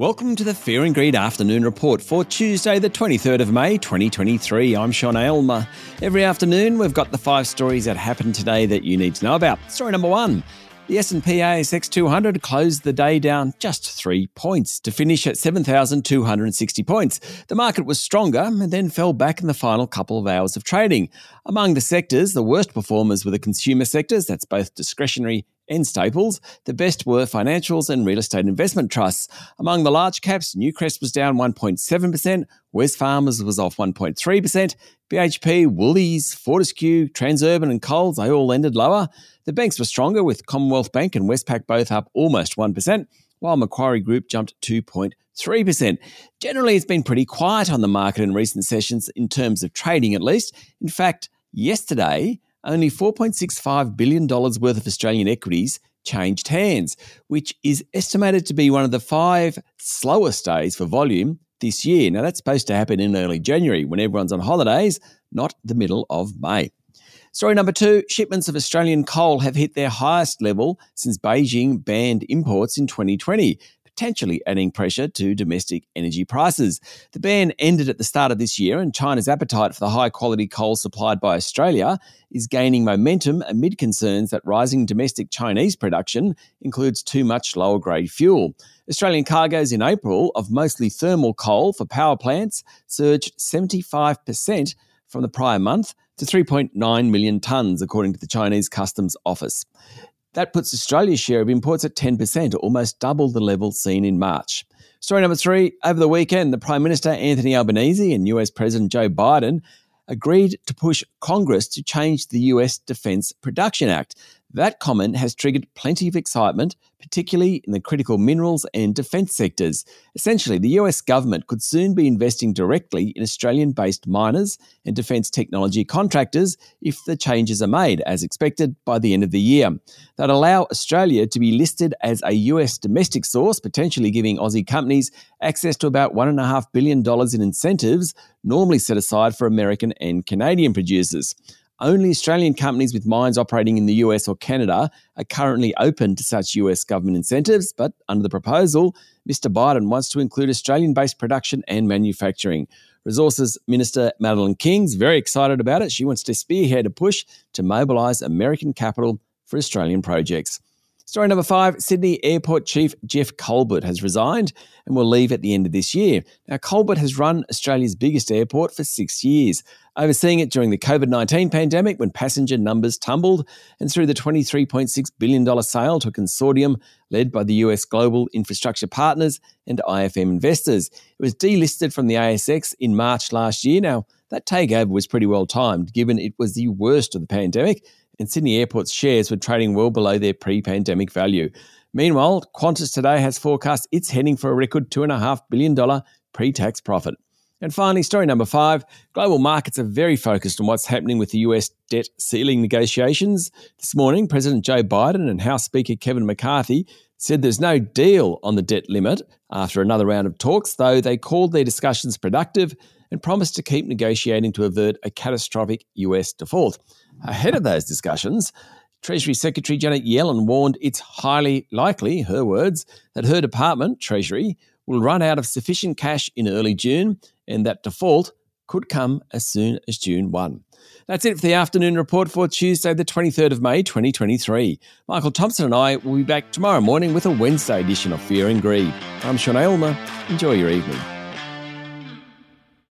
Welcome to the Fear and Greed Afternoon Report for Tuesday, the 23rd of May, 2023. I'm Sean Aylmer. Every afternoon, we've got the five stories that happened today that you need to know about. Story number one. The S&P ASX 200 closed the day down just 3 points to finish at 7,260 points. The market was stronger and then fell back in the final couple of hours of trading. Among the sectors, the worst performers were the consumer sectors, that's both discretionary and staples. The best were financials and real estate investment trusts. Among the large caps, Newcrest was down 1.7%, Wesfarmers was off 1.3%, BHP, Woolies, Fortescue, Transurban, and Coles, they all ended lower. The banks were stronger, with Commonwealth Bank and Westpac both up almost 1%, while Macquarie Group jumped 2.3%. Generally, it's been pretty quiet on the market in recent sessions in terms of trading, at least. In fact, yesterday, only $4.65 billion worth of Australian equities changed hands, which is estimated to be one of the five slowest days for volume this year. Now, that's supposed to happen in early January when everyone's on holidays, not the middle of May. Story number two shipments of Australian coal have hit their highest level since Beijing banned imports in 2020 potentially adding pressure to domestic energy prices. The ban ended at the start of this year, and China's appetite for the high quality coal supplied by Australia is gaining momentum amid concerns that rising domestic Chinese production includes too much lower grade fuel. Australian cargoes in April of mostly thermal coal for power plants surged 75% from the prior month to 3.9 million tonnes, according to the Chinese Customs Office. That puts Australia's share of imports at 10%, almost double the level seen in March. Story number three over the weekend, the Prime Minister Anthony Albanese and US President Joe Biden agreed to push Congress to change the US Defence Production Act. That comment has triggered plenty of excitement, particularly in the critical minerals and defence sectors. Essentially, the US government could soon be investing directly in Australian based miners and defence technology contractors if the changes are made, as expected, by the end of the year. That allow Australia to be listed as a US domestic source, potentially giving Aussie companies access to about $1.5 billion in incentives normally set aside for American and Canadian producers. Only Australian companies with mines operating in the US or Canada are currently open to such US government incentives, but under the proposal, Mr. Biden wants to include Australian based production and manufacturing. Resources Minister Madeleine King's very excited about it. She wants to spearhead a push to mobilise American capital for Australian projects. Story number five Sydney Airport Chief Geoff Culbert has resigned and will leave at the end of this year. Now, Culbert has run Australia's biggest airport for six years, overseeing it during the COVID 19 pandemic when passenger numbers tumbled and through the $23.6 billion sale to a consortium led by the US Global Infrastructure Partners and IFM investors. It was delisted from the ASX in March last year. Now, that takeover was pretty well timed given it was the worst of the pandemic and Sydney Airport's shares were trading well below their pre pandemic value. Meanwhile, Qantas today has forecast it's heading for a record $2.5 billion pre tax profit. And finally, story number five global markets are very focused on what's happening with the US debt ceiling negotiations. This morning, President Joe Biden and House Speaker Kevin McCarthy said there's no deal on the debt limit after another round of talks, though they called their discussions productive and promised to keep negotiating to avert a catastrophic US default. Ahead of those discussions, Treasury Secretary Janet Yellen warned it's highly likely, her words, that her department, Treasury, will run out of sufficient cash in early June and that default could come as soon as June 1. That's it for the afternoon report for Tuesday, the 23rd of May, 2023. Michael Thompson and I will be back tomorrow morning with a Wednesday edition of Fear and Greed. I'm Sean Aylmer. Enjoy your evening.